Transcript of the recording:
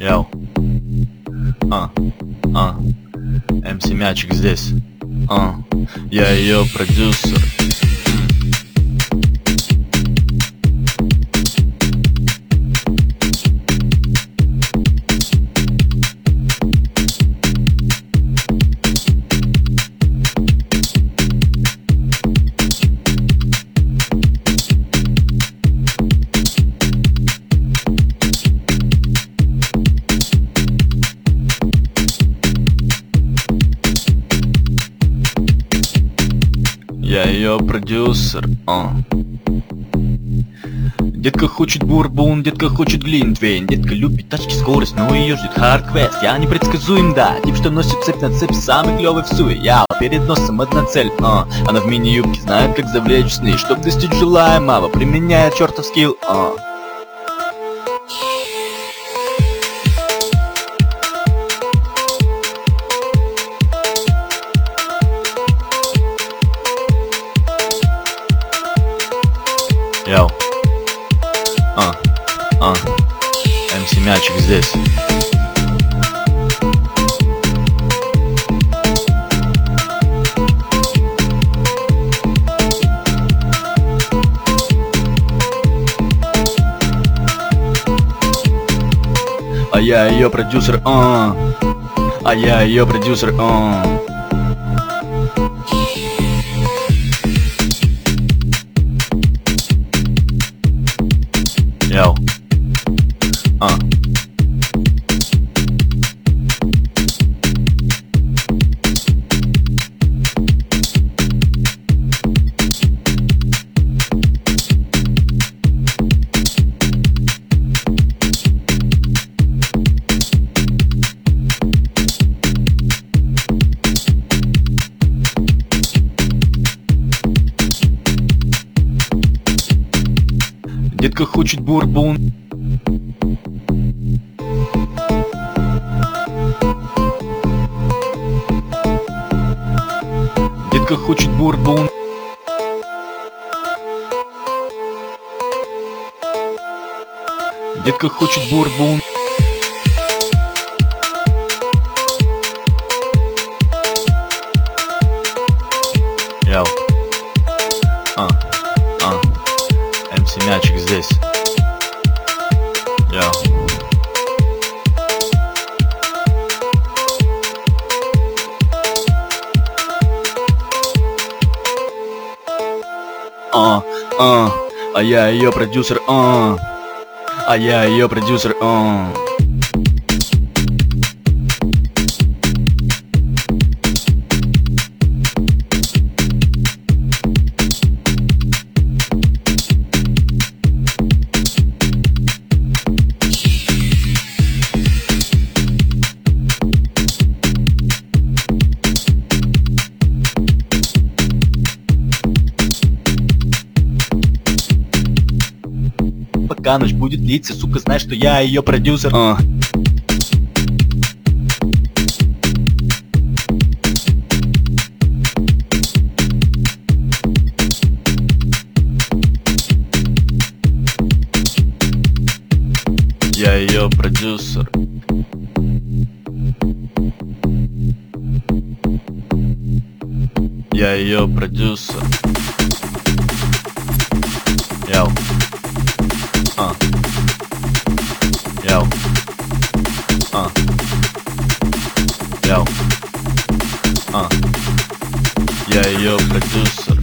Йоу. А, а. МС Мячик здесь. А, я ее продюсер. Я ее продюсер. А. Детка хочет бурбон, детка хочет глинтвейн Детка любит тачки, скорость, но ее ждет hard quest Я непредсказуем, да, тип, что носит цепь на цепь Самый клевый в суе, я перед носом одна цель а. Она в мини-юбке знает, как завлечь сны Чтоб достичь желаемого, применяя чертов skill а. А, а. МС Мячик здесь. А я ее продюсер, а. А я ее продюсер, а. Детка хочет бурбон. Детка хочет бурбон. Детка хочет бурбон. Мячик здесь. Йоу. А, а, а я ее продюсер, а, а я ее продюсер, а. Пока ночь будет длиться, сука, знай, что я ее продюсер. А. Я ее продюсер. Я ее продюсер. Яу. А. Я ее продюсер.